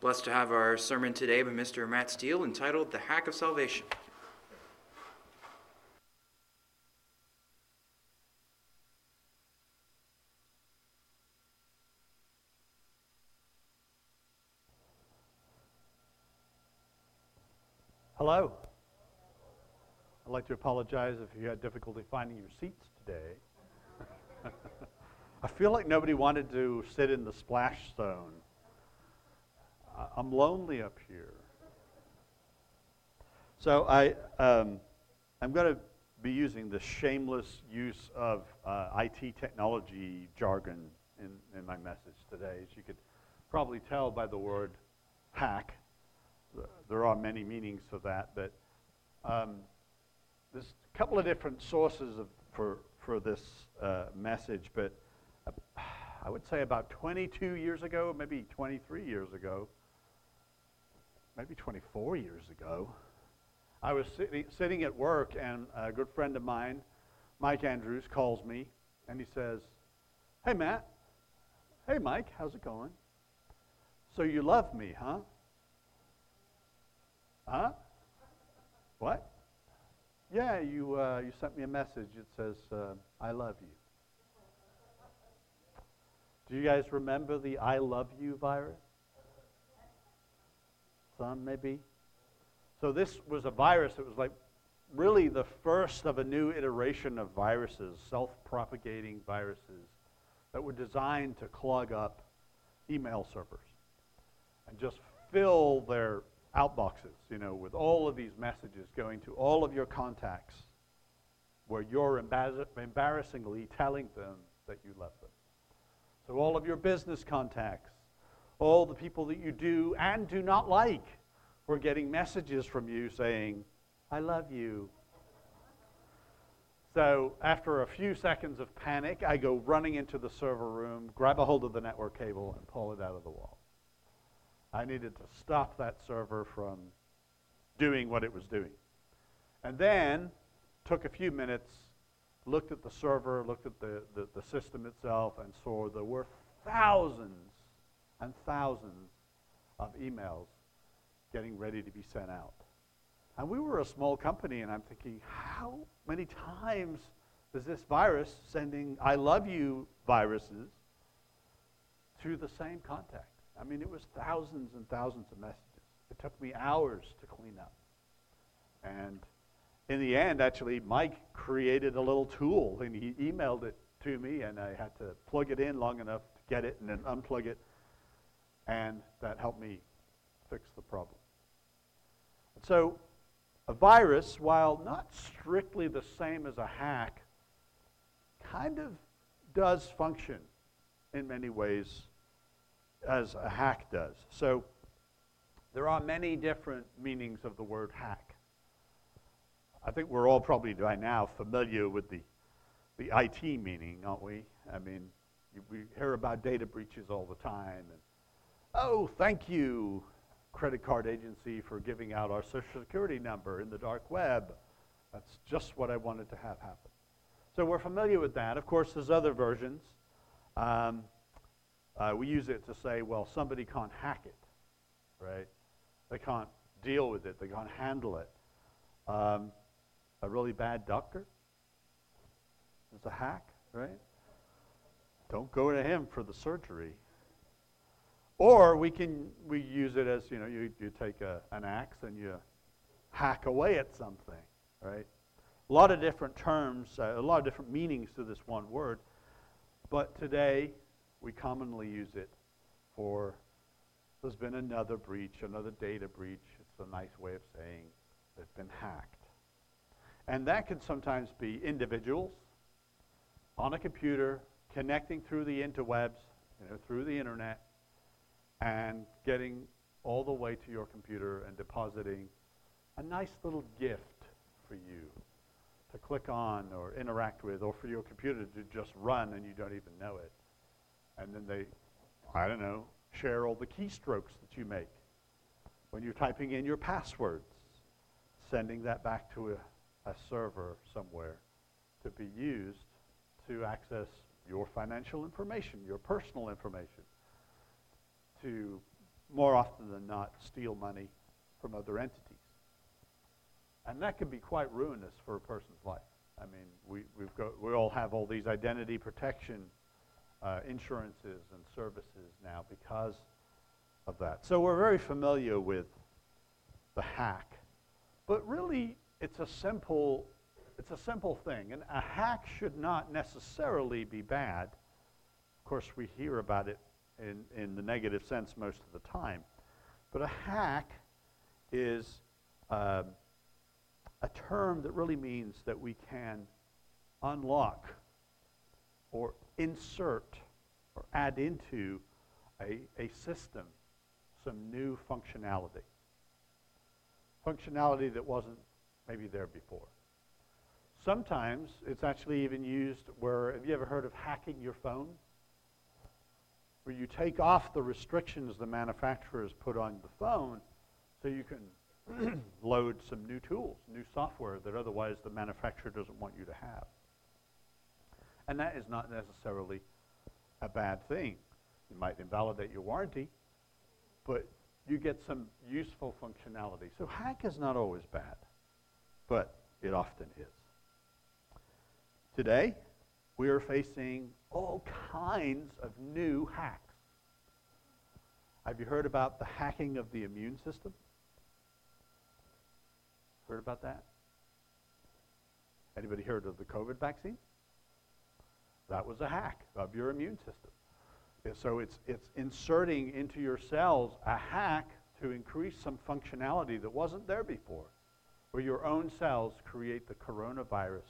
Blessed to have our sermon today by Mr. Matt Steel entitled The Hack of Salvation. Hello. I'd like to apologize if you had difficulty finding your seats today. I feel like nobody wanted to sit in the splash zone. I'm lonely up here. So I, um, I'm going to be using the shameless use of uh, IT technology jargon in, in my message today. As you could probably tell by the word hack, there are many meanings to that, but um, there's a couple of different sources of, for, for this uh, message, but uh, I would say about 22 years ago, maybe 23 years ago, maybe 24 years ago, I was sitting, sitting at work, and a good friend of mine, Mike Andrews, calls me, and he says, Hey, Matt. Hey, Mike, how's it going? So you love me, huh? Huh? What? Yeah, you, uh, you sent me a message. It says, uh, I love you. Do you guys remember the I love you virus? Some, maybe? So this was a virus that was like really the first of a new iteration of viruses, self-propagating viruses that were designed to clog up email servers and just fill their outboxes, you know, with all of these messages going to all of your contacts where you're embarrassingly telling them that you love them. So all of your business contacts, all the people that you do and do not like, were getting messages from you saying, I love you. So after a few seconds of panic, I go running into the server room, grab a hold of the network cable, and pull it out of the wall. I needed to stop that server from doing what it was doing. And then took a few minutes, looked at the server, looked at the, the, the system itself, and saw there were thousands and thousands of emails getting ready to be sent out. And we were a small company, and I'm thinking, how many times is this virus sending I love you viruses to the same contact? I mean, it was thousands and thousands of messages. It took me hours to clean up. And in the end, actually, Mike created a little tool and he emailed it to me, and I had to plug it in long enough to get it and then unplug it. And that helped me fix the problem. So, a virus, while not strictly the same as a hack, kind of does function in many ways as a hack does. So there are many different meanings of the word hack. I think we're all probably by now familiar with the, the IT meaning, aren't we? I mean, we hear about data breaches all the time. And, oh, thank you, credit card agency, for giving out our social security number in the dark web. That's just what I wanted to have happen. So we're familiar with that. Of course, there's other versions. Um, uh, we use it to say, well, somebody can't hack it, right? They can't deal with it. They can't handle it. Um, a really bad doctor is a hack, right? Don't go to him for the surgery. Or we can we use it as you know you, you take a, an axe and you hack away at something, right? A lot of different terms, uh, a lot of different meanings to this one word. But today we commonly use it for there's been another breach, another data breach. It's a nice way of saying they've been hacked. And that can sometimes be individuals on a computer connecting through the interwebs, you know, through the internet, and getting all the way to your computer and depositing a nice little gift for you to click on or interact with, or for your computer to just run and you don't even know it. And then they, I don't know, share all the keystrokes that you make when you're typing in your passwords, sending that back to a, a server somewhere to be used to access your financial information, your personal information, to more often than not, steal money from other entities. And that can be quite ruinous for a person's life. I mean, we, we've got, we all have all these identity protection uh, insurances and services now because of that. So we're very familiar with the hack. But really, it's a simple, it's a simple thing. And a hack should not necessarily be bad. Of course, we hear about it in, in the negative sense most of the time. But a hack is uh, a term that really means that we can unlock or insert or add into a, a system some new functionality. Functionality that wasn't maybe there before. Sometimes it's actually even used where, have you ever heard of hacking your phone? Where you take off the restrictions the manufacturers put on the phone so you can load some new tools, new software that otherwise the manufacturer doesn't want you to have. And that is not necessarily a bad thing. It might invalidate your warranty, but you get some useful functionality. So hack is not always bad, but it often is. Today, we are facing all kinds of new hacks. Have you heard about the hacking of the immune system? Heard about that? Anybody heard of the COVID vaccine? That was a hack of your immune system. So it's, it's inserting into your cells a hack to increase some functionality that wasn't there before, where your own cells create the coronavirus,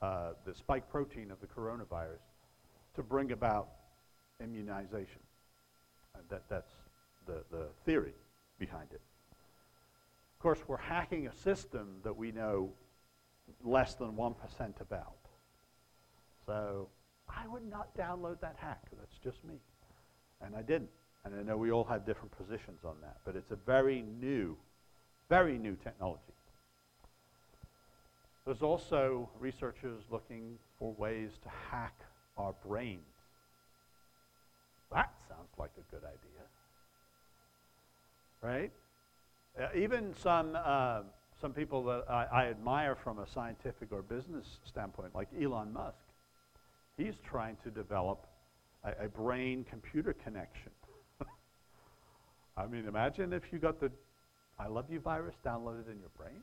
uh, the spike protein of the coronavirus, to bring about immunization. And that, that's the, the theory behind it. Of course, we're hacking a system that we know less than 1% about. So I would not download that hack. That's just me. And I didn't. And I know we all have different positions on that. But it's a very new, very new technology. There's also researchers looking for ways to hack our brains. That sounds like a good idea. Right? Uh, even some, uh, some people that I, I admire from a scientific or business standpoint, like Elon Musk, He's trying to develop a, a brain computer connection. I mean, imagine if you got the I love you virus downloaded in your brain.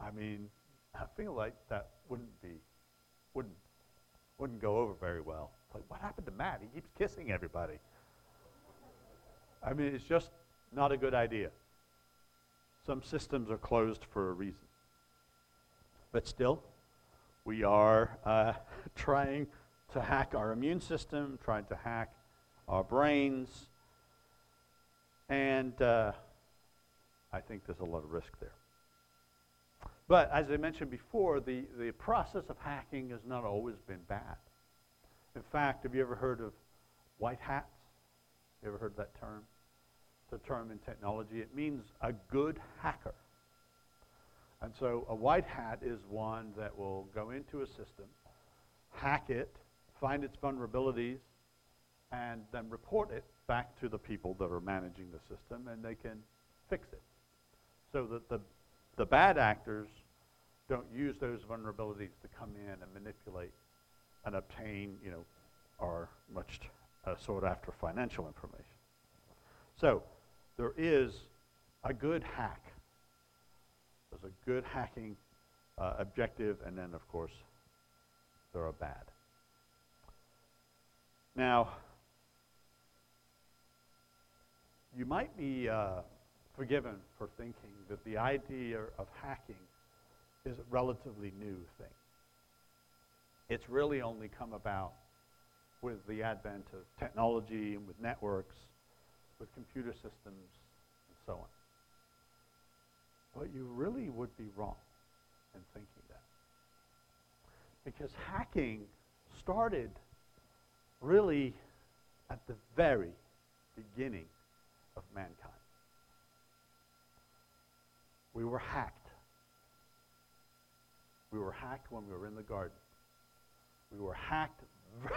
I mean, I feel like that wouldn't be, wouldn't, wouldn't go over very well. Like, what happened to Matt? He keeps kissing everybody. I mean, it's just not a good idea. Some systems are closed for a reason. But still, we are uh, trying to hack our immune system, trying to hack our brains, and uh, I think there's a lot of risk there. But as I mentioned before, the, the process of hacking has not always been bad. In fact, have you ever heard of white hats? You ever heard that term? It's a term in technology. It means a good hacker. And so a white hat is one that will go into a system, hack it, find its vulnerabilities, and then report it back to the people that are managing the system, and they can fix it. So that the, the bad actors don't use those vulnerabilities to come in and manipulate and obtain, you know, our much uh, sought after financial information. So there is a good hack there's a good hacking uh, objective, and then, of course, there are bad. Now, you might be uh, forgiven for thinking that the idea of hacking is a relatively new thing. It's really only come about with the advent of technology and with networks, with computer systems, and so on. But you really would be wrong in thinking that. Because hacking started really at the very beginning of mankind. We were hacked. We were hacked when we were in the garden. We were hacked.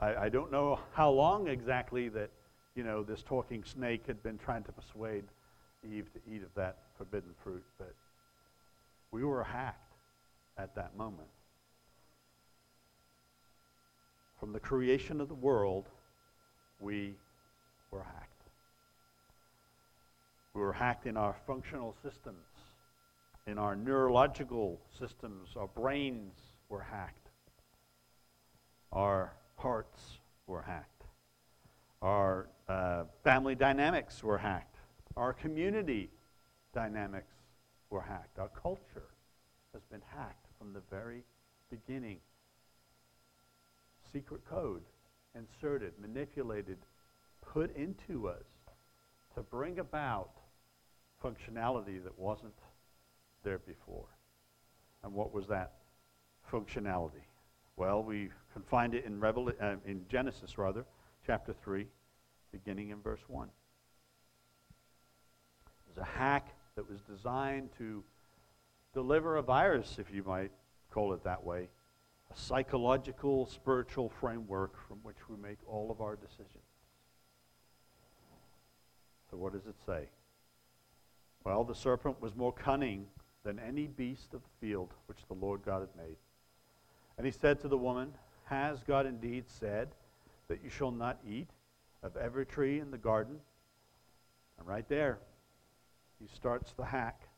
I, I, don't know how long exactly that you know, this talking snake had been trying to persuade Eve to eat of that forbidden fruit, but we were hacked at that moment. From the creation of the world, we were hacked. We were hacked in our functional systems, in our neurological systems. Our brains were hacked. Our hearts were hacked. Our uh, family dynamics were hacked. Our community dynamics were hacked. Our culture has been hacked from the very beginning. Secret code inserted, manipulated, put into us to bring about functionality that wasn't there before. And what was that functionality? Well, we can find it in, uh, in Genesis, rather, chapter 3, beginning in verse 1. It was a hack that was designed to deliver a virus, if you might call it that way, a psychological, spiritual framework from which we make all of our decisions. So, what does it say? Well, the serpent was more cunning than any beast of the field which the Lord God had made. And he said to the woman, Has God indeed said that you shall not eat of every tree in the garden? And right there, he starts the hack.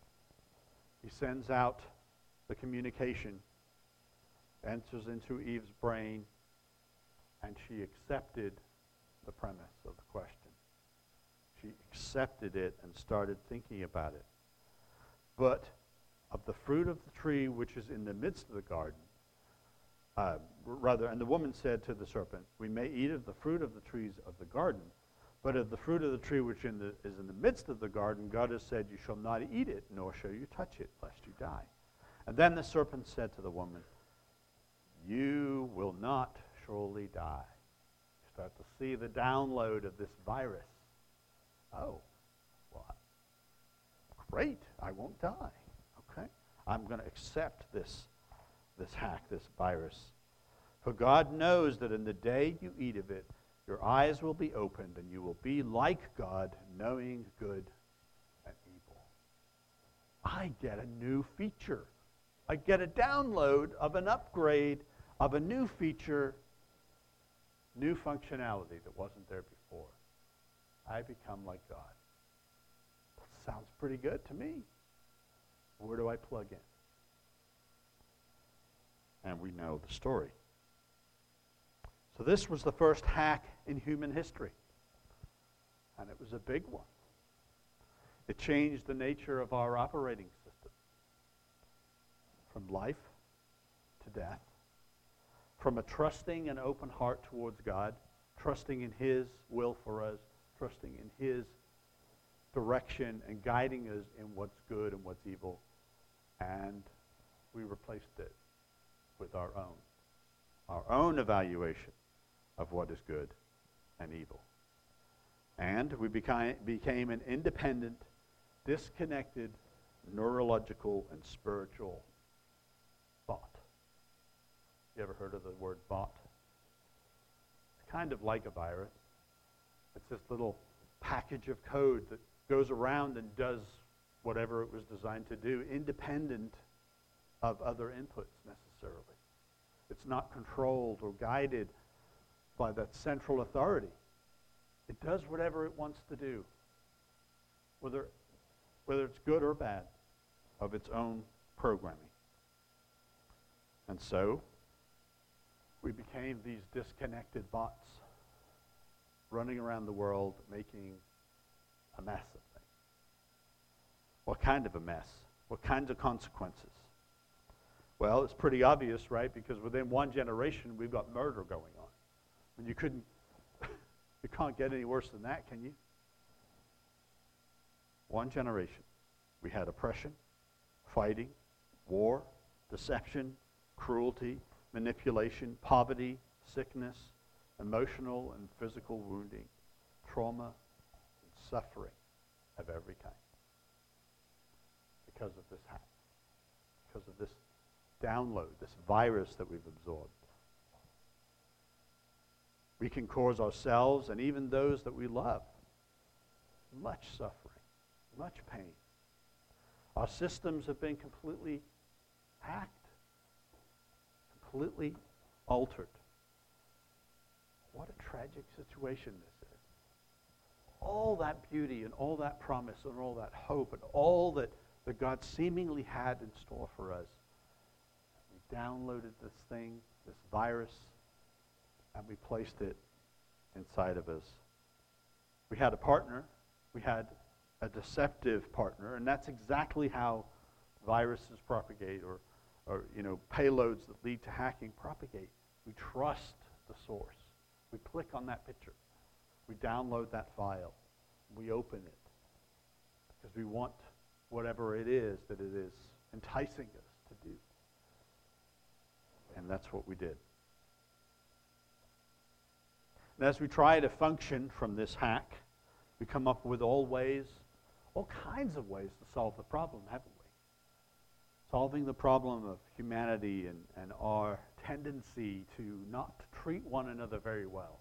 He sends out the communication, enters into Eve's brain, and she accepted the premise of the question. She accepted it and started thinking about it. But of the fruit of the tree which is in the midst of the garden, uh, rather, and the woman said to the serpent, We may eat of the fruit of the trees of the garden, but of the fruit of the tree which in the, is in the midst of the garden, God has said, You shall not eat it, nor shall you touch it, lest you die. And then the serpent said to the woman, You will not surely die. You start to see the download of this virus Oh, well, great. I won't die. Okay? I'm going to accept this, this hack, this virus. For God knows that in the day you eat of it, your eyes will be opened and you will be like God, knowing good and evil. I get a new feature. I get a download of an upgrade of a new feature, new functionality that wasn't there before. I become like God. Sounds pretty good to me. Where do I plug in? And we know the story. So this was the first hack in human history. And it was a big one. It changed the nature of our operating system from life to death, from a trusting and open heart towards God, trusting in His will for us, trusting in His direction and guiding us in what's good and what's evil. And we replaced it with our own, our own evaluation of what is good and evil. And we became, became an independent, disconnected, neurological, and spiritual bot. You ever heard of the word bot? It's kind of like a virus. It's this little package of code that goes around and does whatever it was designed to do, independent of other inputs necessarily. It's not controlled or guided by that central authority. It does whatever it wants to do, whether, whether it's good or bad, of its own programming. And so, we became these disconnected bots running around the world making a mess of things. What kind of a mess? What kinds of consequences? Well, it's pretty obvious, right? Because within one generation, we've got murder going on. And you couldn't, you can't get any worse than that, can you? One generation. We had oppression, fighting, war, deception, cruelty, manipulation, poverty, sickness, emotional and physical wounding, trauma, and suffering of every kind because of this hack, because of this download, this virus that we've absorbed. We can cause ourselves and even those that we love much suffering, much pain. Our systems have been completely hacked, completely altered. Tragic situation this is. All that beauty and all that promise and all that hope and all that, that God seemingly had in store for us. We downloaded this thing, this virus, and we placed it inside of us. We had a partner. We had a deceptive partner, and that's exactly how viruses propagate or, or you know, payloads that lead to hacking propagate. We trust the source. We click on that picture. We download that file. We open it because we want whatever it is that it is enticing us to do. And that's what we did. And as we try to function from this hack, we come up with all ways, all kinds of ways to solve the problem, haven't we? Solving the problem of humanity and, and our tendency to not treat one another very well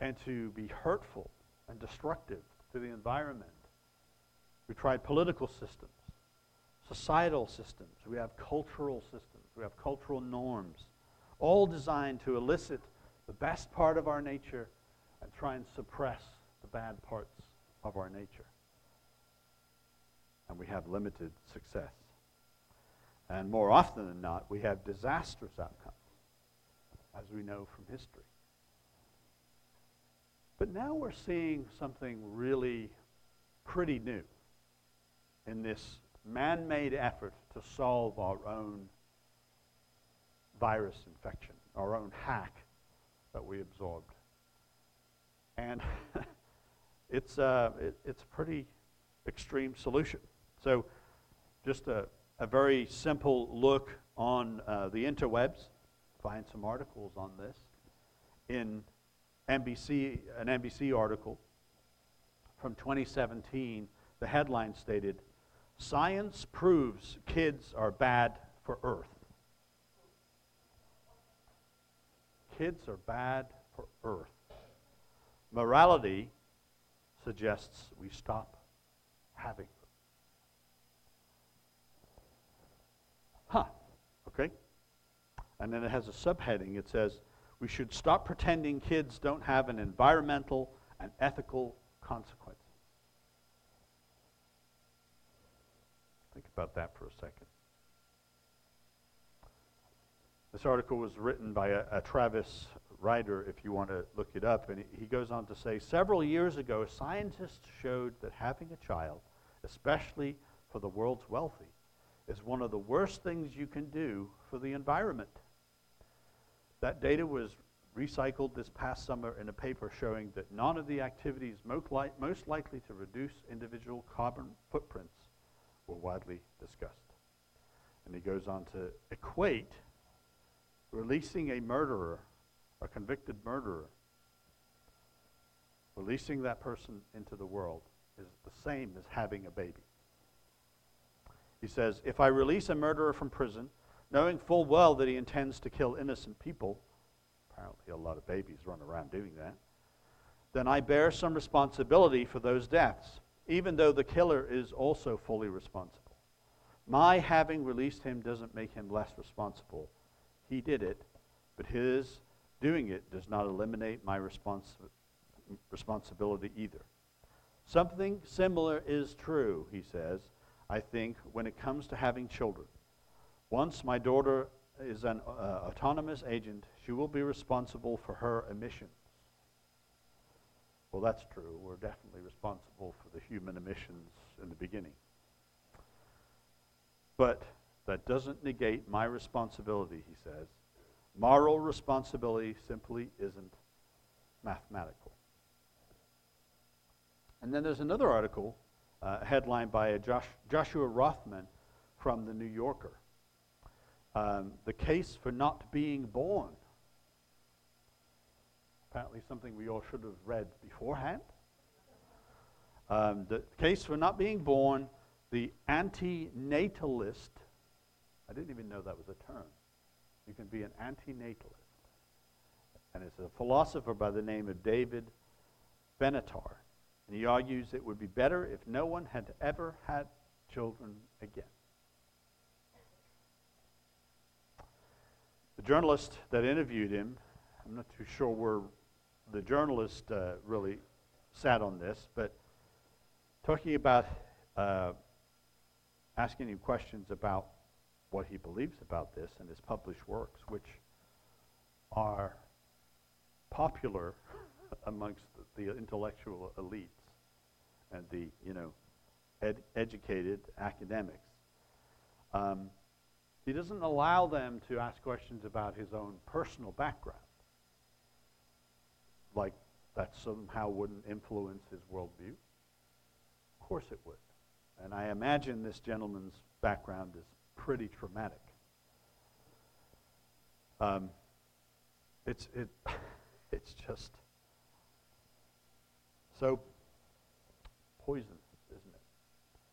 and to be hurtful and destructive to the environment. We tried political systems, societal systems, we have cultural systems, we have cultural norms, all designed to elicit the best part of our nature and try and suppress the bad parts of our nature. And we have limited success. And more often than not, we have disastrous outcomes, as we know from history. But now we're seeing something really pretty new in this man made effort to solve our own virus infection, our own hack that we absorbed. And it's, uh, it, it's a pretty extreme solution. So, just a, a very simple look on uh, the interwebs. Find some articles on this. In NBC, an NBC article from 2017, the headline stated, Science proves kids are bad for Earth. kids are bad for earth. Morality suggests we stop having Huh, okay. And then it has a subheading. It says, we should stop pretending kids don't have an environmental and ethical consequence. Think about that for a second. This article was written by a, a Travis Rieder, if you want to look it up. And he goes on to say several years ago, scientists showed that having a child, especially for the world's wealthy, is one of the worst things you can do for the environment. That data was recycled this past summer in a paper showing that none of the activities most, li- most likely to reduce individual carbon footprints were widely discussed. And he goes on to equate releasing a murderer, a convicted murderer, releasing that person into the world is the same as having a baby. He says, If I release a murderer from prison, knowing full well that he intends to kill innocent people, apparently a lot of babies run around doing that, then I bear some responsibility for those deaths, even though the killer is also fully responsible. My having released him doesn't make him less responsible he did it, but his doing it does not eliminate my respons- responsibility either. Something similar is true, he says, I think, when it comes to having children. Once my daughter is an uh, autonomous agent, she will be responsible for her emissions. Well, that's true. We're definitely responsible for the human emissions in the beginning. But that doesn't negate my responsibility, he says. Moral responsibility simply isn't mathematical. And then there's another article, uh, headlined by Josh, Joshua Rothman from The New Yorker. Um, the case for not being born. Apparently, something we all should have read beforehand. Um, the case for not being born, the anti natalist I didn't even know that was a term. You can be an antinatalist. and it's a philosopher by the name of David Benatar. And he argues it would be better if no one had ever had children again. The journalist that interviewed him, I'm not too sure where the journalist uh, really sat on this, but talking about uh, asking him questions about what he believes about this and his published works, which are popular amongst the, intellectual elites and the, you know, ed- educated academics. Um, he doesn't allow them to ask questions about his own personal background, like that somehow wouldn't influence his worldview. Of course it would. And I imagine this gentleman's background is pretty traumatic. Um, it's, it, it's just so poisonous, isn't it?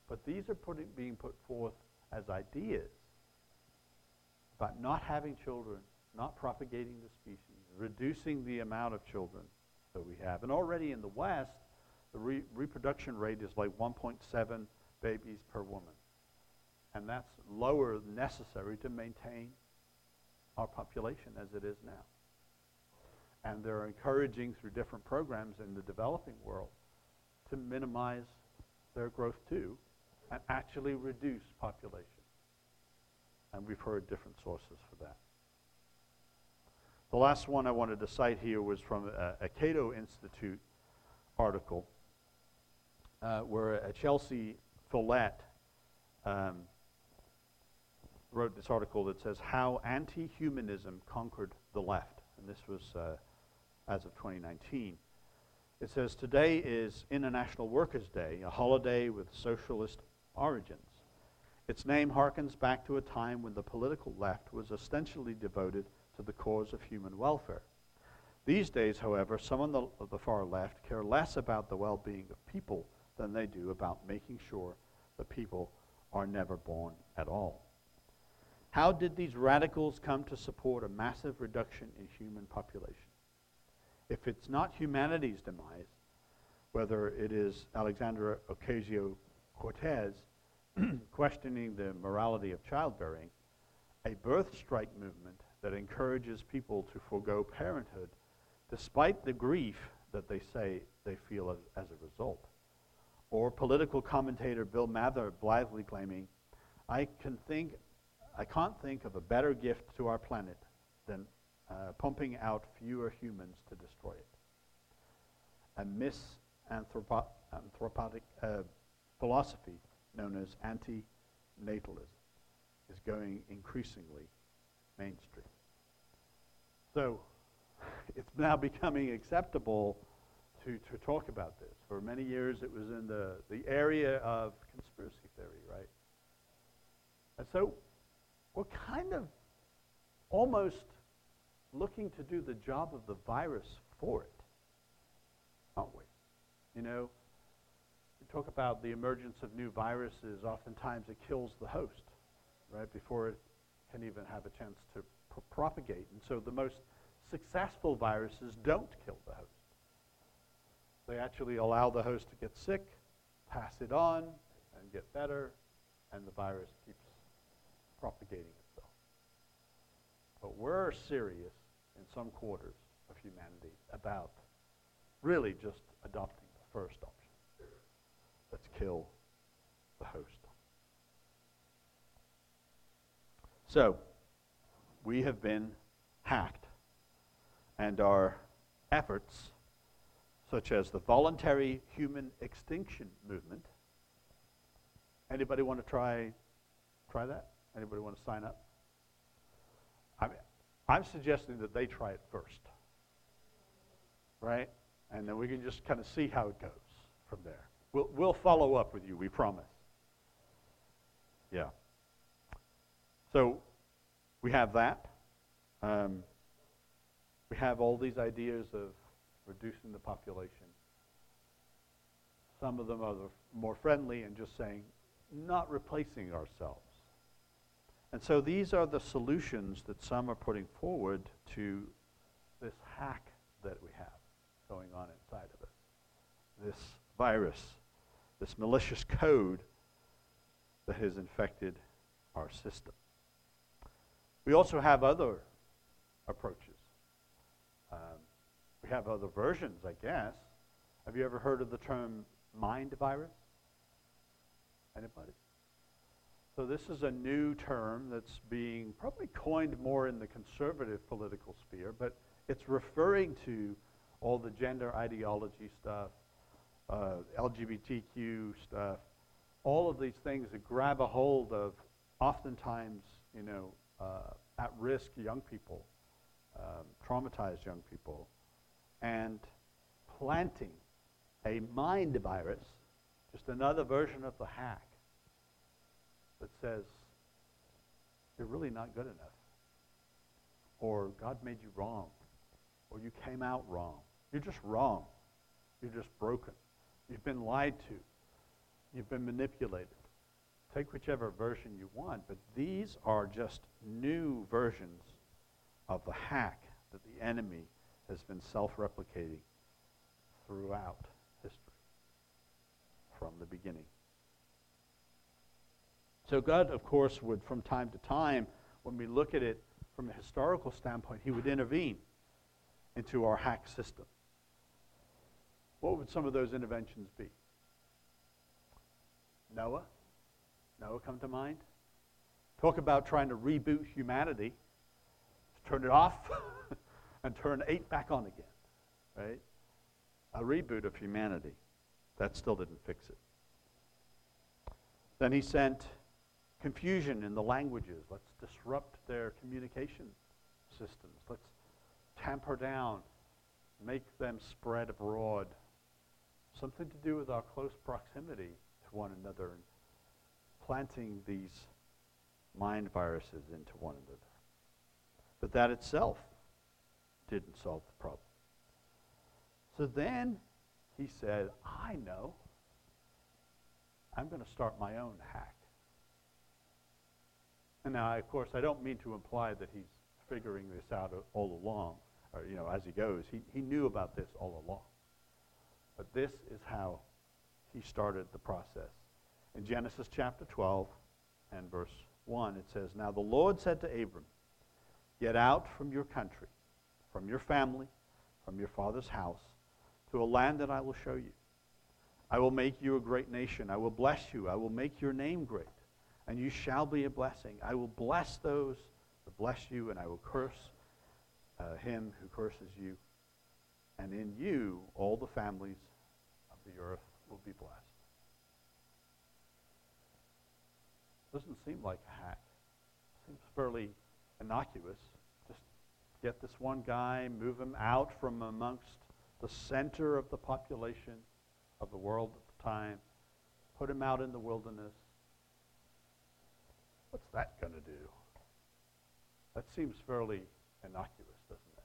But these are putting, being put forth as ideas about not having children, not propagating the species, reducing the amount of children that we have. And already in the West, the re- reproduction rate is like 1.7 babies per woman. And that's lower than necessary to maintain our population as it is now. And they're encouraging through different programs in the developing world to minimize their growth too and actually reduce population. And we've heard different sources for that. The last one I wanted to cite here was from a, a Cato Institute article uh, where a Chelsea Follett um, wrote this article that says How Anti Humanism Conquered the Left. And this was uh, as of 2019. It says Today is International Workers' Day, a holiday with socialist origins. Its name harkens back to a time when the political left was ostensibly devoted to the cause of human welfare. These days, however, some of the, of the far left care less about the well being of people than they do about making sure the people are never born at all. How did these radicals come to support a massive reduction in human population? If it's not humanity's demise, whether it is Alexandra Ocasio Cortez questioning the morality of childbearing, a birth strike movement that encourages people to forego parenthood despite the grief that they say they feel as, as a result. Or political commentator Bill Maher blithely claiming, I can think I can't think of a better gift to our planet than uh, pumping out fewer humans to destroy it. A misanthropic uh, philosophy known as anti-natalism is going increasingly mainstream. So it's now becoming acceptable to, to talk about this. For many years, it was in the, the area of conspiracy theory, right? And so we're kind of almost looking to do the job of the virus for it, aren't we? You know, we talk about the emergence of new viruses. Oftentimes it kills the host, right, before it can even have a chance to pr- propagate. And so the most successful viruses don't kill the host. They actually allow the host to get sick, pass it on, and get better, and the virus keeps propagating itself. But we're serious in some quarters of humanity about really just adopting the first option. Let's kill the host. So, we have been hacked, and our efforts, such as the voluntary human extinction movement, anybody want to try try that? Anybody want to sign up? I'm suggesting that they try it first, right? And then we can just kind of see how it goes from there. We'll, we'll follow up with you, we promise. Yeah. So we have that. Um, we have all these ideas of reducing the population. Some of them are more friendly and just saying, not replacing ourselves. And so these are the solutions that some are putting forward to this hack that we have going on inside of us. This virus, this malicious code that has infected our system. We also have other approaches. Um, we have other versions, I guess. Have you ever heard of the term mind virus? Anybody? So this is a new term that's being probably coined more in the conservative political sphere, but it's referring to all the gender ideology stuff, uh, LGBTQ stuff, all of these things that grab a hold of oftentimes, you know, uh, at-risk young people, um, traumatized young people, and planting a mind virus, just another version of the hack, that says, you're really not good enough. Or God made you wrong. Or you came out wrong. You're just wrong. You're just broken. You've been lied to. You've been manipulated. Take whichever version you want, but these are just new versions of the hack that the enemy has been self replicating throughout history from the beginning. So God, of course, would from time to time, when we look at it from a historical standpoint, he would intervene into our hack system. What would some of those interventions be? Noah? Noah come to mind? Talk about trying to reboot humanity. Turn it off and turn eight back on again. Right? A reboot of humanity. That still didn't fix it. Then he sent confusion in the languages. Let's disrupt their communication systems. Let's tamper down, make them spread abroad. Something to do with our close proximity to one another and planting these mind viruses into one another. But that itself didn't solve the problem. So then he said, I know. I'm going to start my own hack. And now, of course, I don't mean to imply that he's figuring this out all along, or, you know, as he goes. He, he knew about this all along. But this is how he started the process. In Genesis chapter 12 and verse 1, it says, Now the Lord said to Abram, Get out from your country, from your family, from your father's house, to a land that I will show you. I will make you a great nation. I will bless you. I will make your name great and you shall be a blessing. I will bless those that bless you, and I will curse uh, him who curses you. And in you, all the families of the earth will be blessed. Doesn't seem like a hack. Seems fairly innocuous. Just get this one guy, move him out from amongst the center of the population of the world at the time, put him out in the wilderness, What's that going to do? That seems fairly innocuous, doesn't it?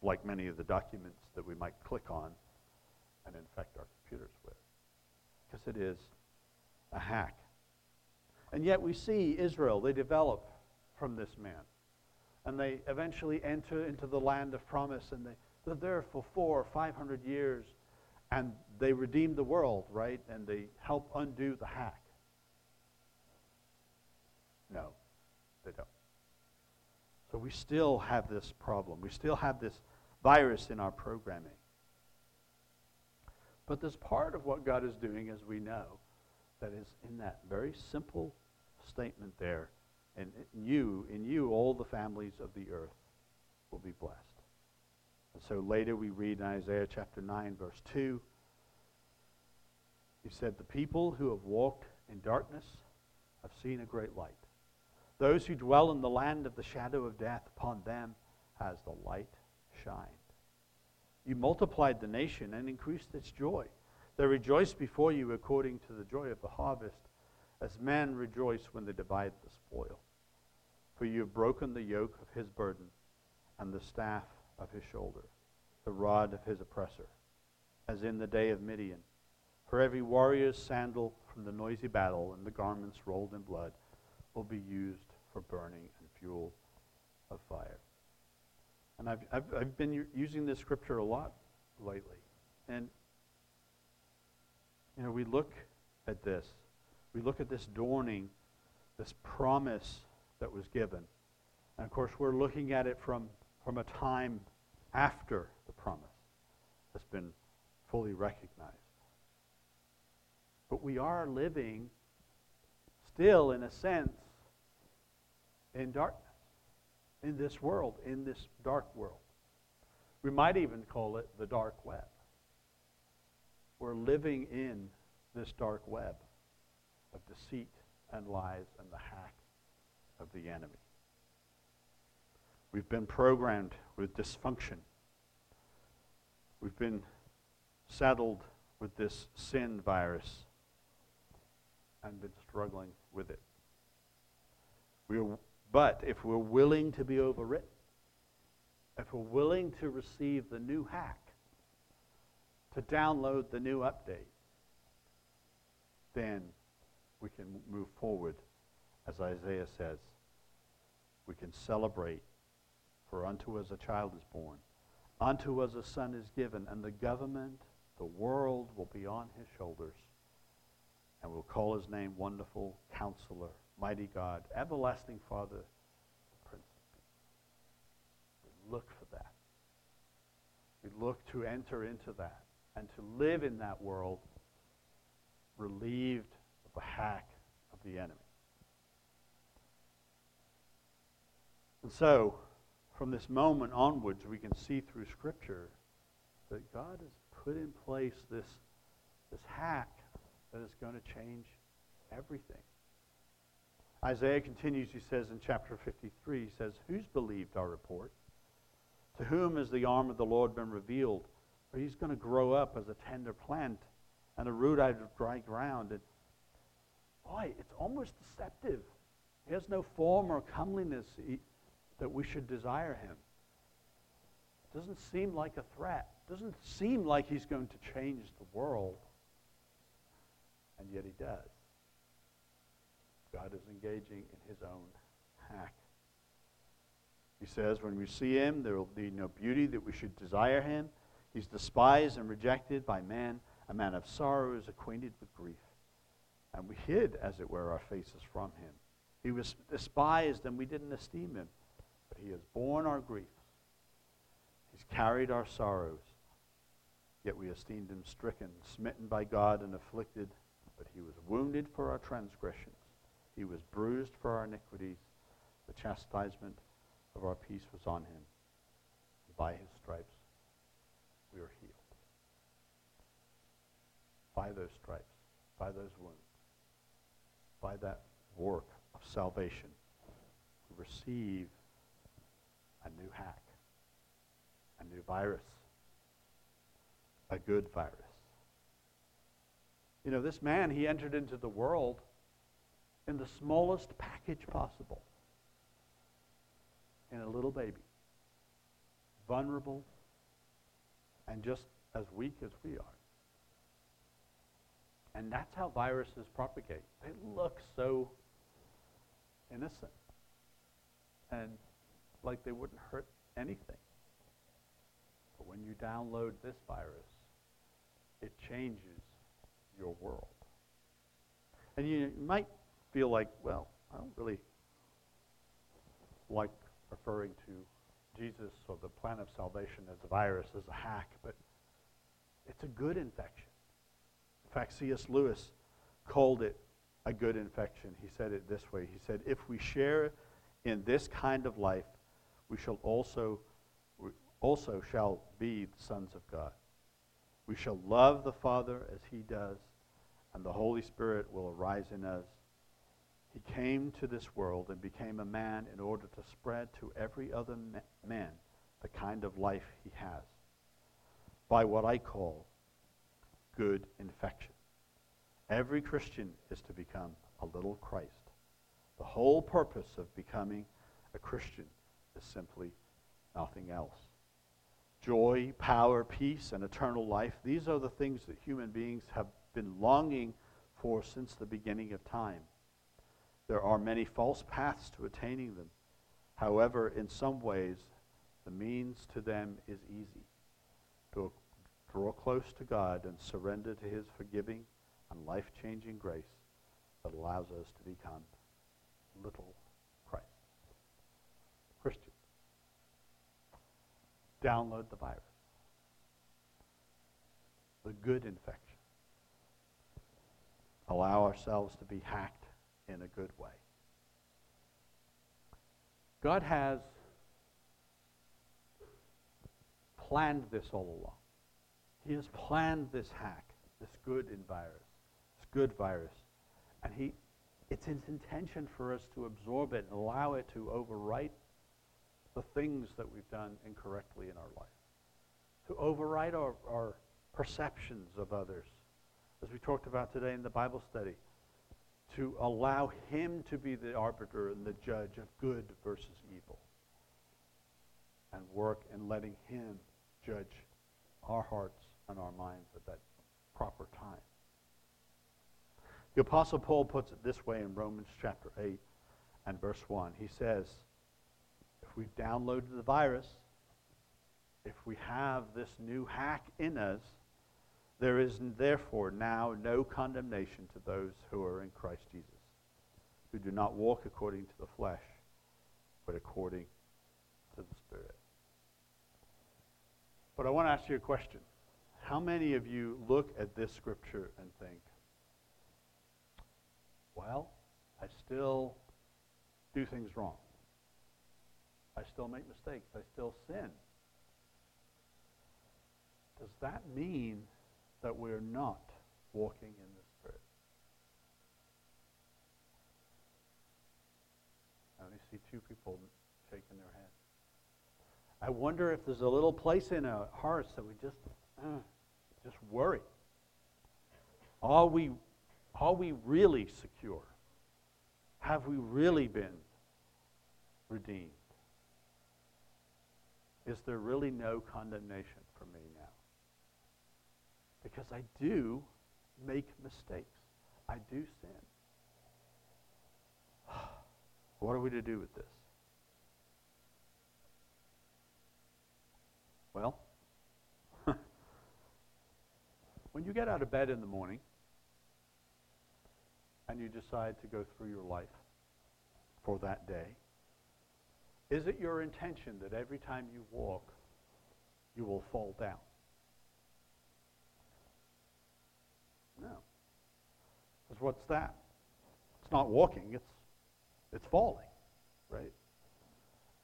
Like many of the documents that we might click on and infect our computers with. Because it is a hack. And yet we see Israel, they develop from this man. And they eventually enter into the land of promise, and they, they're there for four or five hundred years, and they redeem the world, right? And they help undo the hack. No, they don't. So we still have this problem. We still have this virus in our programming. But there's part of what God is doing, as we know, that is in that very simple statement there. And in you, in you, all the families of the earth will be blessed. And so later we read in Isaiah chapter 9, verse 2, he said, The people who have walked in darkness have seen a great light. Those who dwell in the land of the shadow of death, upon them has the light shined. You multiplied the nation and increased its joy. They rejoice before you according to the joy of the harvest, as men rejoice when they divide the spoil. For you have broken the yoke of his burden and the staff of his shoulder, the rod of his oppressor, as in the day of Midian. For every warrior's sandal from the noisy battle and the garments rolled in blood will be used for burning and fuel of fire. And I've, I've, I've been using this scripture a lot lately. And, you know, we look at this. We look at this dawning, this promise that was given. And of course, we're looking at it from, from a time after the promise has been fully recognized. But we are living still, in a sense, in darkness, in this world, in this dark world. We might even call it the dark web. We're living in this dark web of deceit and lies and the hack of the enemy. We've been programmed with dysfunction. We've been saddled with this sin virus and been struggling with it. We're, but if we're willing to be overwritten, if we're willing to receive the new hack, to download the new update, then we can move forward, as Isaiah says. We can celebrate, for unto us a child is born, unto us a son is given, and the government, the world will be on his shoulders. And we'll call his name Wonderful Counselor, Mighty God, Everlasting Father, Prince of Peace. We look for that. We look to enter into that and to live in that world relieved of the hack of the enemy. And so, from this moment onwards, we can see through Scripture that God has put in place this, this hack that is going to change everything. Isaiah continues, he says in chapter 53, he says, Who's believed our report? To whom has the arm of the Lord been revealed? For he's going to grow up as a tender plant and a root out of dry ground. And boy, it's almost deceptive. He has no form or comeliness that we should desire him. Doesn't seem like a threat. Doesn't seem like he's going to change the world. And yet he does. God is engaging in his own hack. He says, when we see him, there will be no beauty that we should desire him. He's despised and rejected by man, a man of sorrow sorrows, acquainted with grief. And we hid, as it were, our faces from him. He was despised, and we didn't esteem him. But he has borne our griefs. He's carried our sorrows. Yet we esteemed him stricken, smitten by God, and afflicted. But he was wounded for our transgressions. He was bruised for our iniquities. The chastisement of our peace was on him. By his stripes we are healed. By those stripes, by those wounds, by that work of salvation, we receive a new hack, a new virus, a good virus. You know, this man, he entered into the world in the smallest package possible in a little baby, vulnerable and just as weak as we are. And that's how viruses propagate. They look so innocent and like they wouldn't hurt anything. But when you download this virus, it changes your world. And you might feel like, well, I don't really like referring to Jesus or the plan of salvation as a virus, as a hack, but it's a good infection. In fact, C.S. Lewis called it a good infection. He said it this way. He said, if we share in this kind of life, we shall also, also shall be the sons of God. We shall love the Father as he does, and the Holy Spirit will arise in us he came to this world and became a man in order to spread to every other man the kind of life he has by what I call good infection. Every Christian is to become a little Christ. The whole purpose of becoming a Christian is simply nothing else. Joy, power, peace, and eternal life, these are the things that human beings have been longing for since the beginning of time. There are many false paths to attaining them. However, in some ways, The means to them is easy to draw close to God and surrender to his forgiving and life changing grace that allows us to become little Christ. Christians, download the virus, the good infection. Allow ourselves to be hacked in a good way. God has planned this all along. He has planned this hack, this good virus, this good virus. And he, it's his intention for us to absorb it and allow it to overwrite the things that we've done incorrectly in our life, to overwrite our, our perceptions of others, as we talked about today in the Bible study, to allow him to be the arbiter and the judge of good versus evil, and work in letting him judge our hearts and our minds at that proper time. The Apostle Paul puts it this way in Romans chapter 8 and verse 1. He says, if we've downloaded the virus, if we have this new hack in us, there is therefore now no condemnation to those who are in Christ Jesus, who do not walk according to the flesh, but according to the Spirit. But I want to ask you a question. How many of you look at this scripture and think, well, I still do things wrong. I still make mistakes. I still sin. Does that mean that we're not walking in the Spirit? I only see two people shaking their heads. I wonder if there's a little place in our hearts that we just, uh, just worry. Are we, are we really secure? Have we really been redeemed? Is there really no condemnation? Because I do make mistakes. I do sin. What are we to do with this? Well, when you get out of bed in the morning and you decide to go through your life for that day, is it your intention that every time you walk, you will fall down? No. Because what's that? It's not walking, it's, it's falling, right?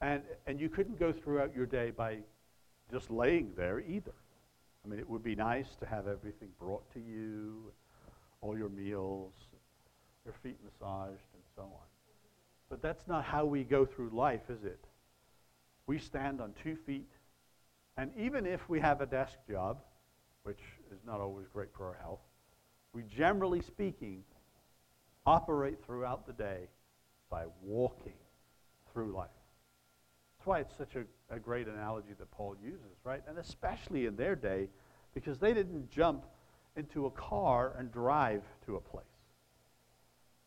And, and you couldn't go throughout your day by just laying there either. I mean, it would be nice to have everything brought to you, all your meals, your feet massaged, and so on. But that's not how we go through life, is it? We stand on two feet, and even if we have a desk job, which is not always great for our health, we generally speaking operate throughout the day by walking through life. That's why it's such a, a great analogy that Paul uses, right? And especially in their day, because they didn't jump into a car and drive to a place.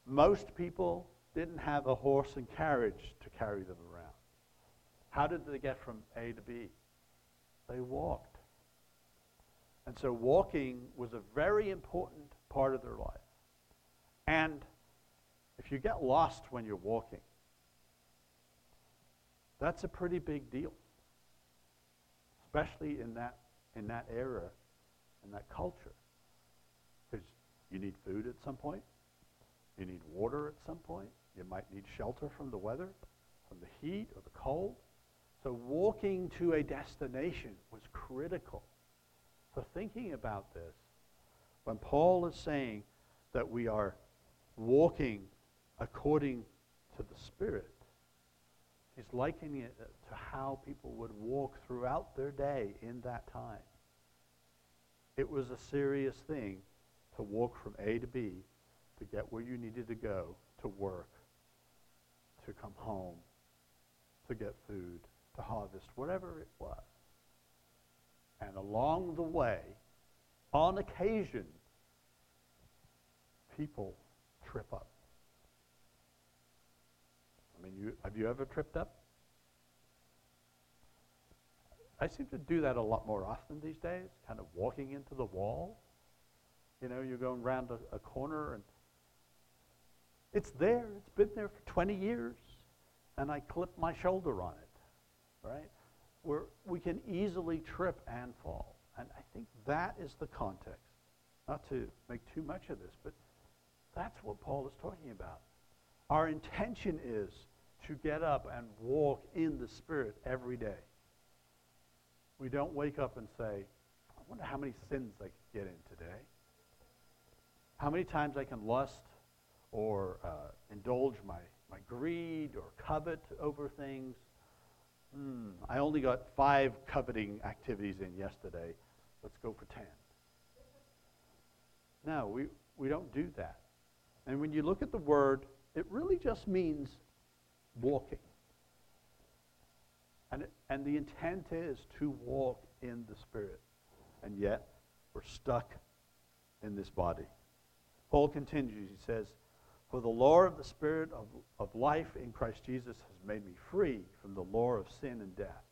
Most people didn't have a horse and carriage to carry them around. How did they get from A to B? They walked. And so walking was a very important part of their life. And if you get lost when you're walking, that's a pretty big deal, especially in that, in that era, in that culture. Because you need food at some point, you need water at some point, you might need shelter from the weather, from the heat or the cold. So walking to a destination was critical. So thinking about this, when Paul is saying that we are walking according to the Spirit, He's likening it to how people would walk throughout their day in that time. It was a serious thing to walk from A to B to get where you needed to go, to work, to come home, to get food, to harvest, whatever it was. And along the way, on occasion, people trip up. I mean, you, have you ever tripped up? I seem to do that a lot more often these days, kind of walking into the wall. You know, you're going around a, a corner and it's there. It's been there for 20 years. And I clip my shoulder on it, right? Where we can easily trip and fall. And I think that is the context. Not to make too much of this, but that's what Paul is talking about. Our intention is to get up and walk in the Spirit every day. We don't wake up and say, I wonder how many sins I could get in today. How many times I can lust or uh, indulge my, my greed or covet over things. Hmm, I only got five coveting activities in yesterday. Let's go for ten. No, we, we don't do that. And when you look at the word, it really just means walking. And, and the intent is to walk in the Spirit. And yet, we're stuck in this body. Paul continues, he says, For the law of the Spirit of, of life in Christ Jesus has made me free from the law of sin and death.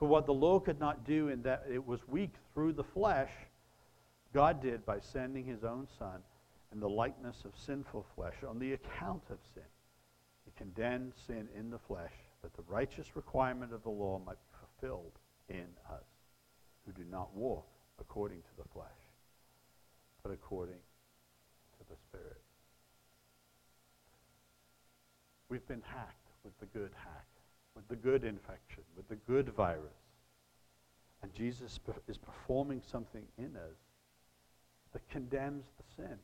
For what the law could not do in that it was weak through the flesh, God did by sending his own Son in the likeness of sinful flesh on the account of sin. He condemned sin in the flesh that the righteous requirement of the law might be fulfilled in us who do not walk according to the flesh, but according to the Spirit. We've been hacked with the good hack, the good infection, with the good virus. And Jesus is performing something in us that condemns the sin.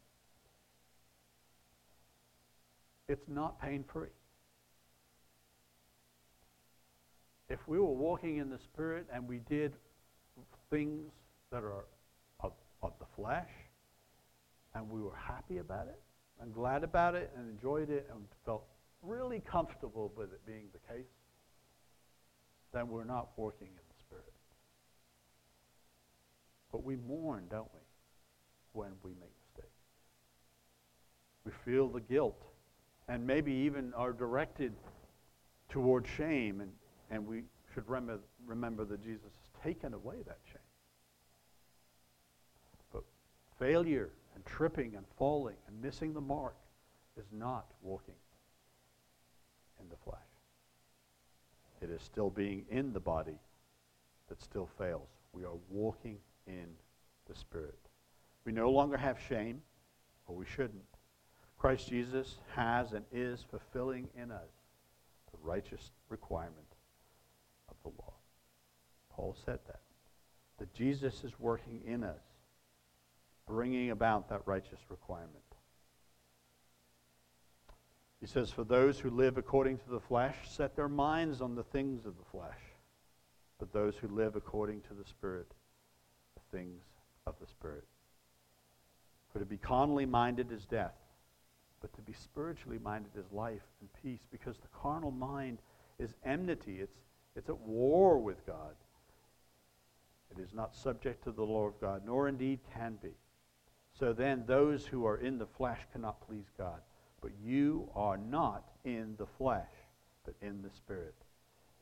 It's not pain free. If we were walking in the Spirit and we did things that are of, of the flesh, and we were happy about it, and glad about it, and enjoyed it, and felt really comfortable with it being the case, then we're not walking in the Spirit. But we mourn, don't we? when we make mistakes. We feel the guilt and maybe even are directed toward shame, and, and we should remember, remember that Jesus has taken away that shame. But failure and tripping and falling and missing the mark is not walking in the flesh. It is still being in the body that still fails. We are walking in the Spirit. We no longer have shame, or we shouldn't. Christ Jesus has and is fulfilling in us the righteous requirement of the law. Paul said that. That Jesus is working in us, bringing about that righteous requirement. He says, For those who live according to the flesh set their minds on the things of the flesh, but those who live according to the Spirit, the things of the Spirit. For to be carnally minded is death, but to be spiritually minded is life and peace, because the carnal mind is enmity. It's, it's at war with God. It is not subject to the law of God, nor indeed can be. So then, those who are in the flesh cannot please God. But you are not in the flesh, but in the Spirit,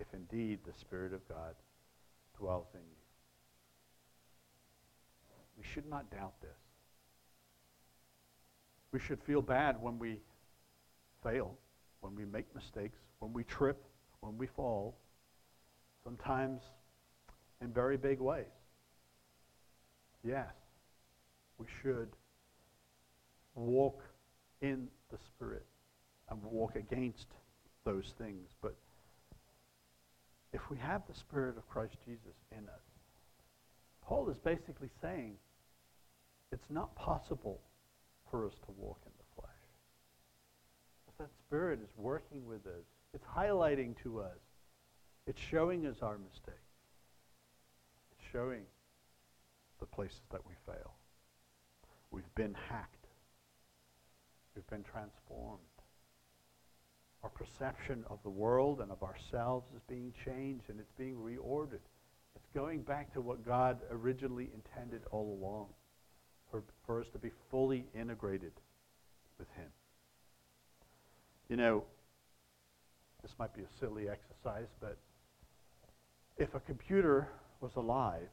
if indeed the Spirit of God dwells in you. We should not doubt this. We should feel bad when we fail, when we make mistakes, when we trip, when we fall, sometimes in very big ways. Yes, we should walk in the Spirit and walk against those things. But if we have the Spirit of Christ Jesus in us, Paul is basically saying it's not possible for us to walk in the flesh. If that Spirit is working with us. It's highlighting to us. It's showing us our mistakes. It's showing the places that we fail. We've been hacked. We've been transformed. Our perception of the world and of ourselves is being changed and it's being reordered. It's going back to what God originally intended all along for, for us to be fully integrated with Him. You know, this might be a silly exercise, but if a computer was alive,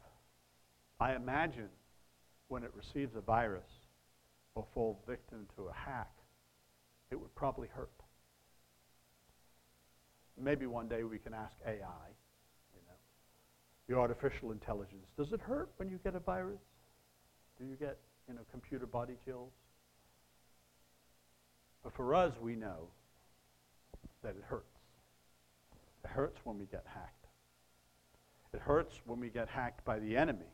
I imagine when it receives a virus or fall victim to a hack, it would probably hurt. Maybe one day we can ask AI, you know, the artificial intelligence, does it hurt when you get a virus? Do you get, you know, computer body chills? But for us, we know that it hurts. It hurts when we get hacked. It hurts when we get hacked by the enemy,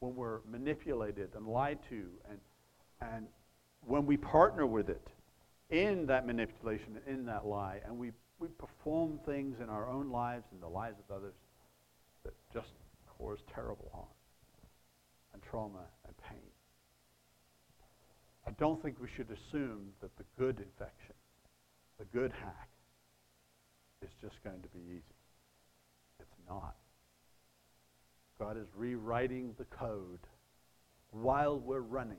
when we're manipulated and lied to, and, and when we partner with it in that manipulation, in that lie, and we, we perform things in our own lives and the lives of others that just cause terrible harm and trauma and pain. I don't think we should assume that the good infection, the good hack, is just going to be easy. It's not. God is rewriting the code while we're running.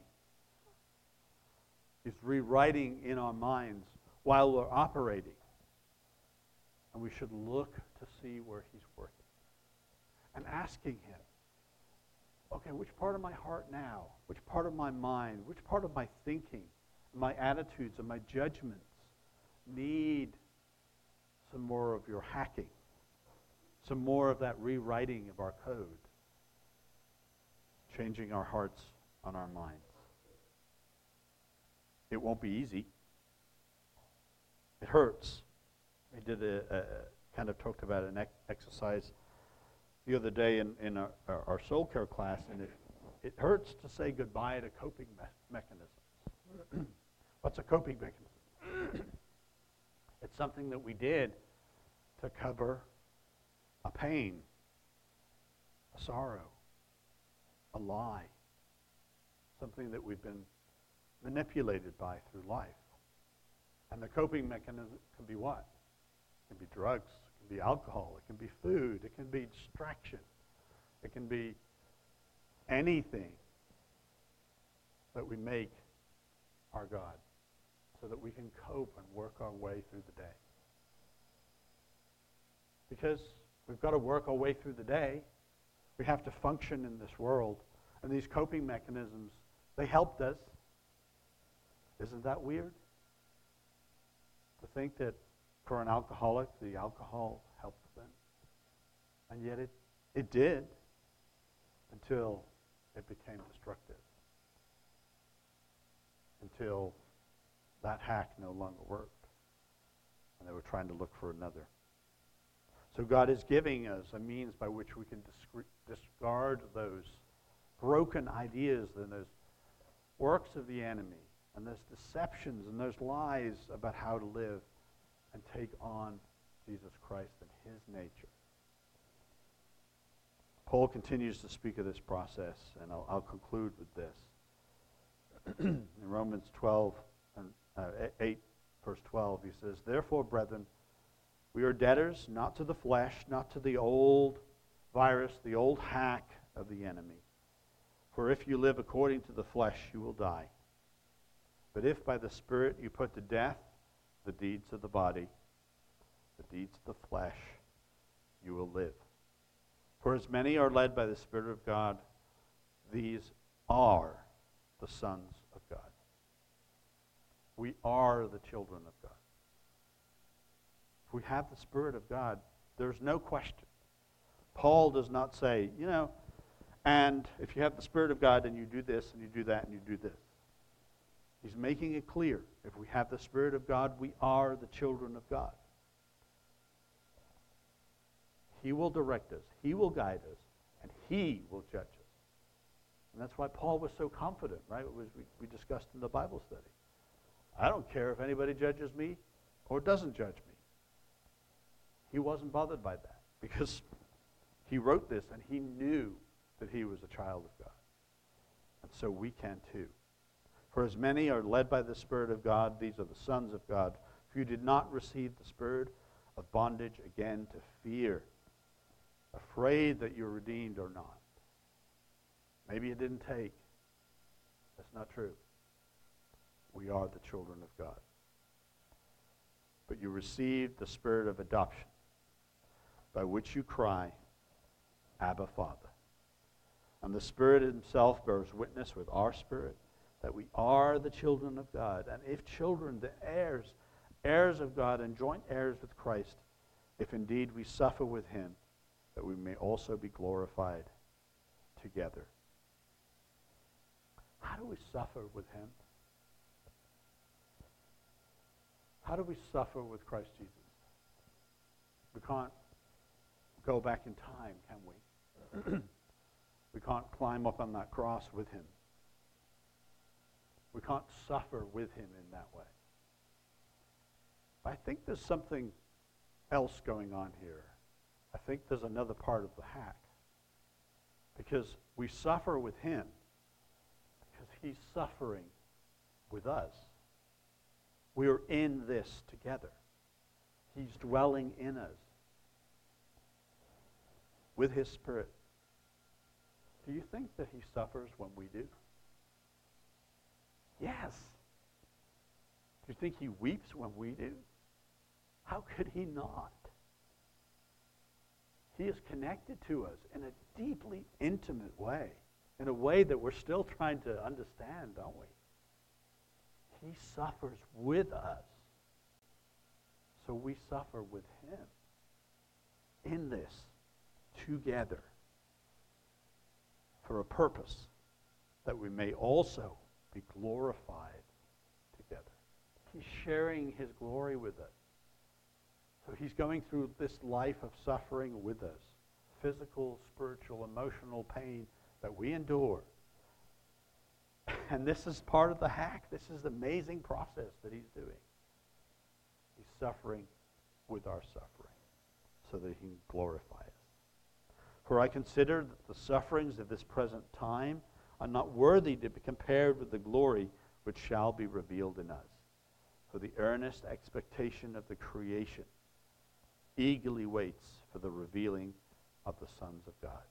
He's rewriting in our minds while we're operating. And we should look to see where he's working. And asking him, okay, which part of my heart now, which part of my mind, which part of my thinking, my attitudes, and my judgments need some more of your hacking, some more of that rewriting of our code, changing our hearts on our minds. It won't be easy. It hurts. We did a, a kind of talked about an exercise the other day in, in our, our, soul care class, and it, it hurts to say goodbye to coping me- mechanisms. What's a coping mechanism? it's something that we did to cover a pain, a sorrow, a lie, something that we've been manipulated by through life. And the coping mechanism can be what? It can be drugs, it can be alcohol, it can be food, it can be distraction, it can be anything that we make our God so that we can cope and work our way through the day. Because we've got to work our way through the day. We have to function in this world. And these coping mechanisms, they helped us. Isn't that weird? To think that for an alcoholic, the alcohol helped them. And yet it, it did until it became destructive. Until that hack no longer worked. And they were trying to look for another. So God is giving us a means by which we can discard those broken ideas and those works of the enemy and those deceptions and those lies about how to live and take on Jesus Christ and his nature. Paul continues to speak of this process, and I'll, I'll conclude with this. In Romans 12 and uh, 8, verse 12, he says, Therefore, brethren, we are debtors not to the flesh, not to the old virus, the old hack of the enemy. For if you live according to the flesh, you will die. But if by the Spirit you put to death the deeds of the body, the deeds of the flesh, you will live. For as many are led by the Spirit of God, these are the sons of God. We are the children of God. If we have the Spirit of God, there's no question. Paul does not say, you know, and if you have the Spirit of God and you do this and you do that and you do this. He's making it clear. If we have the Spirit of God, we are the children of God. He will direct us, He will guide us, and He will judge us. And that's why Paul was so confident, right? Was, we, we discussed in the Bible study. I don't care if anybody judges me or doesn't judge me. He wasn't bothered by that because he wrote this and he knew that he was a child of God. And so we can too. For as many are led by the Spirit of God, these are the sons of God. For you did not receive the spirit of bondage again to fear, afraid that you're redeemed or not. Maybe it didn't take. That's not true. We are the children of God. But you received the spirit of adoption, by which you cry, Abba, Father. And the Spirit himself bears witness with our spirit that we are the children of God. And if children, the heirs, heirs of God and joint heirs with Christ, if indeed we suffer with him, that we may also be glorified together. How do we suffer with him? How do we suffer with Christ Jesus? We can't go back in time, can we? we can't climb up on that cross with him. We can't suffer with him in that way. I think there's something else going on here. I think there's another part of the hack. Because we suffer with him because he's suffering with us. We are in this together. He's dwelling in us with his spirit. Do you think that he suffers when we do? Yes. Do you think he weeps when we do? How could he not? He is connected to us in a deeply intimate way, in a way that we're still trying to understand, don't we? He suffers with us. So we suffer with him in this together for a purpose that we may also be glorified together. He's sharing his glory with us. So he's going through this life of suffering with us physical, spiritual, emotional pain that we endure. And this is part of the hack. This is the amazing process that he's doing. He's suffering with our suffering so that he can glorify us. For I consider that the sufferings of this present time are not worthy to be compared with the glory which shall be revealed in us. For the earnest expectation of the creation eagerly waits for the revealing of the sons of God.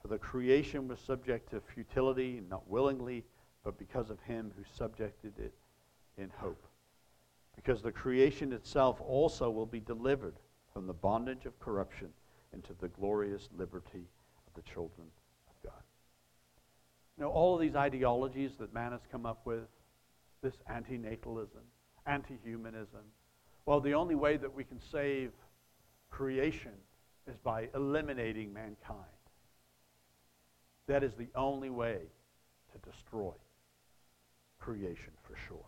For the creation was subject to futility, not willingly, but because of him who subjected it in hope. Because the creation itself also will be delivered from the bondage of corruption into the glorious liberty of the children. You know, all of these ideologies that man has come up with, this antinatalism, anti-humanism, well, the only way that we can save creation is by eliminating mankind. That is the only way to destroy creation for sure.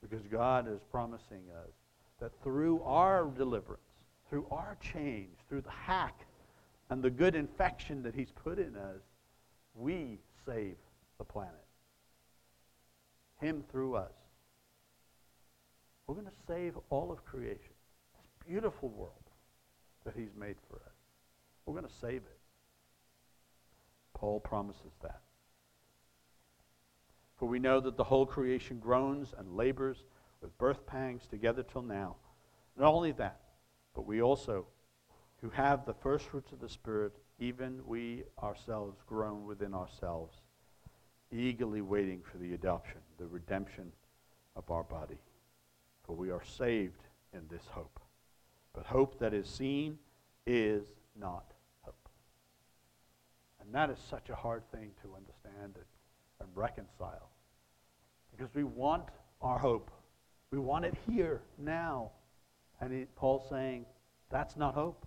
Because God is promising us that through our deliverance, through our change, through the hack and the good infection that He's put in us, we save the planet. Him through us. We're going to save all of creation. This beautiful world that He's made for us. We're going to save it. Paul promises that. For we know that the whole creation groans and labors with birth pangs together till now. Not only that, but we also, who have the first fruits of the Spirit, even we ourselves groan within ourselves, eagerly waiting for the adoption, the redemption of our body. For we are saved in this hope. But hope that is seen is not hope. And that is such a hard thing to understand and, reconcile. Because we want our hope. We want it here, now. And he, Paul's saying, that's not hope.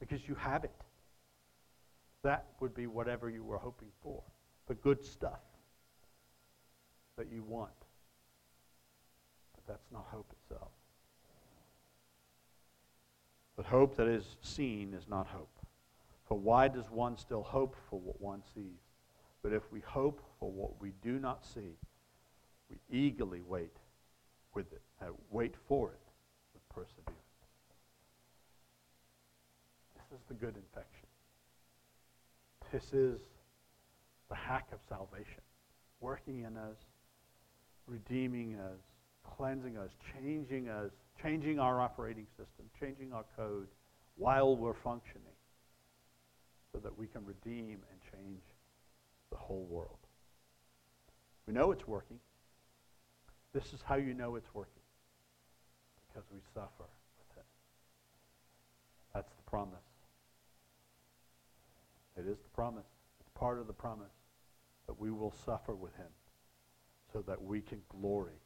Because you have it. That would be whatever you were hoping for. The good stuff that you want. But that's not hope itself. But hope that is seen is not hope. For why does one still hope for what one sees? But if we hope for what we do not see, we eagerly wait with it, uh, wait for it with perseverance. This is the good infection. This is the hack of salvation, working in us, redeeming us, cleansing us, changing us, changing our operating system, changing our code while we're functioning so that we can redeem and change the whole world. We know it's working. This is how you know it's working because we suffer with it. That's the promise is the promise. It's part of the promise that we will suffer with him so that we can glory.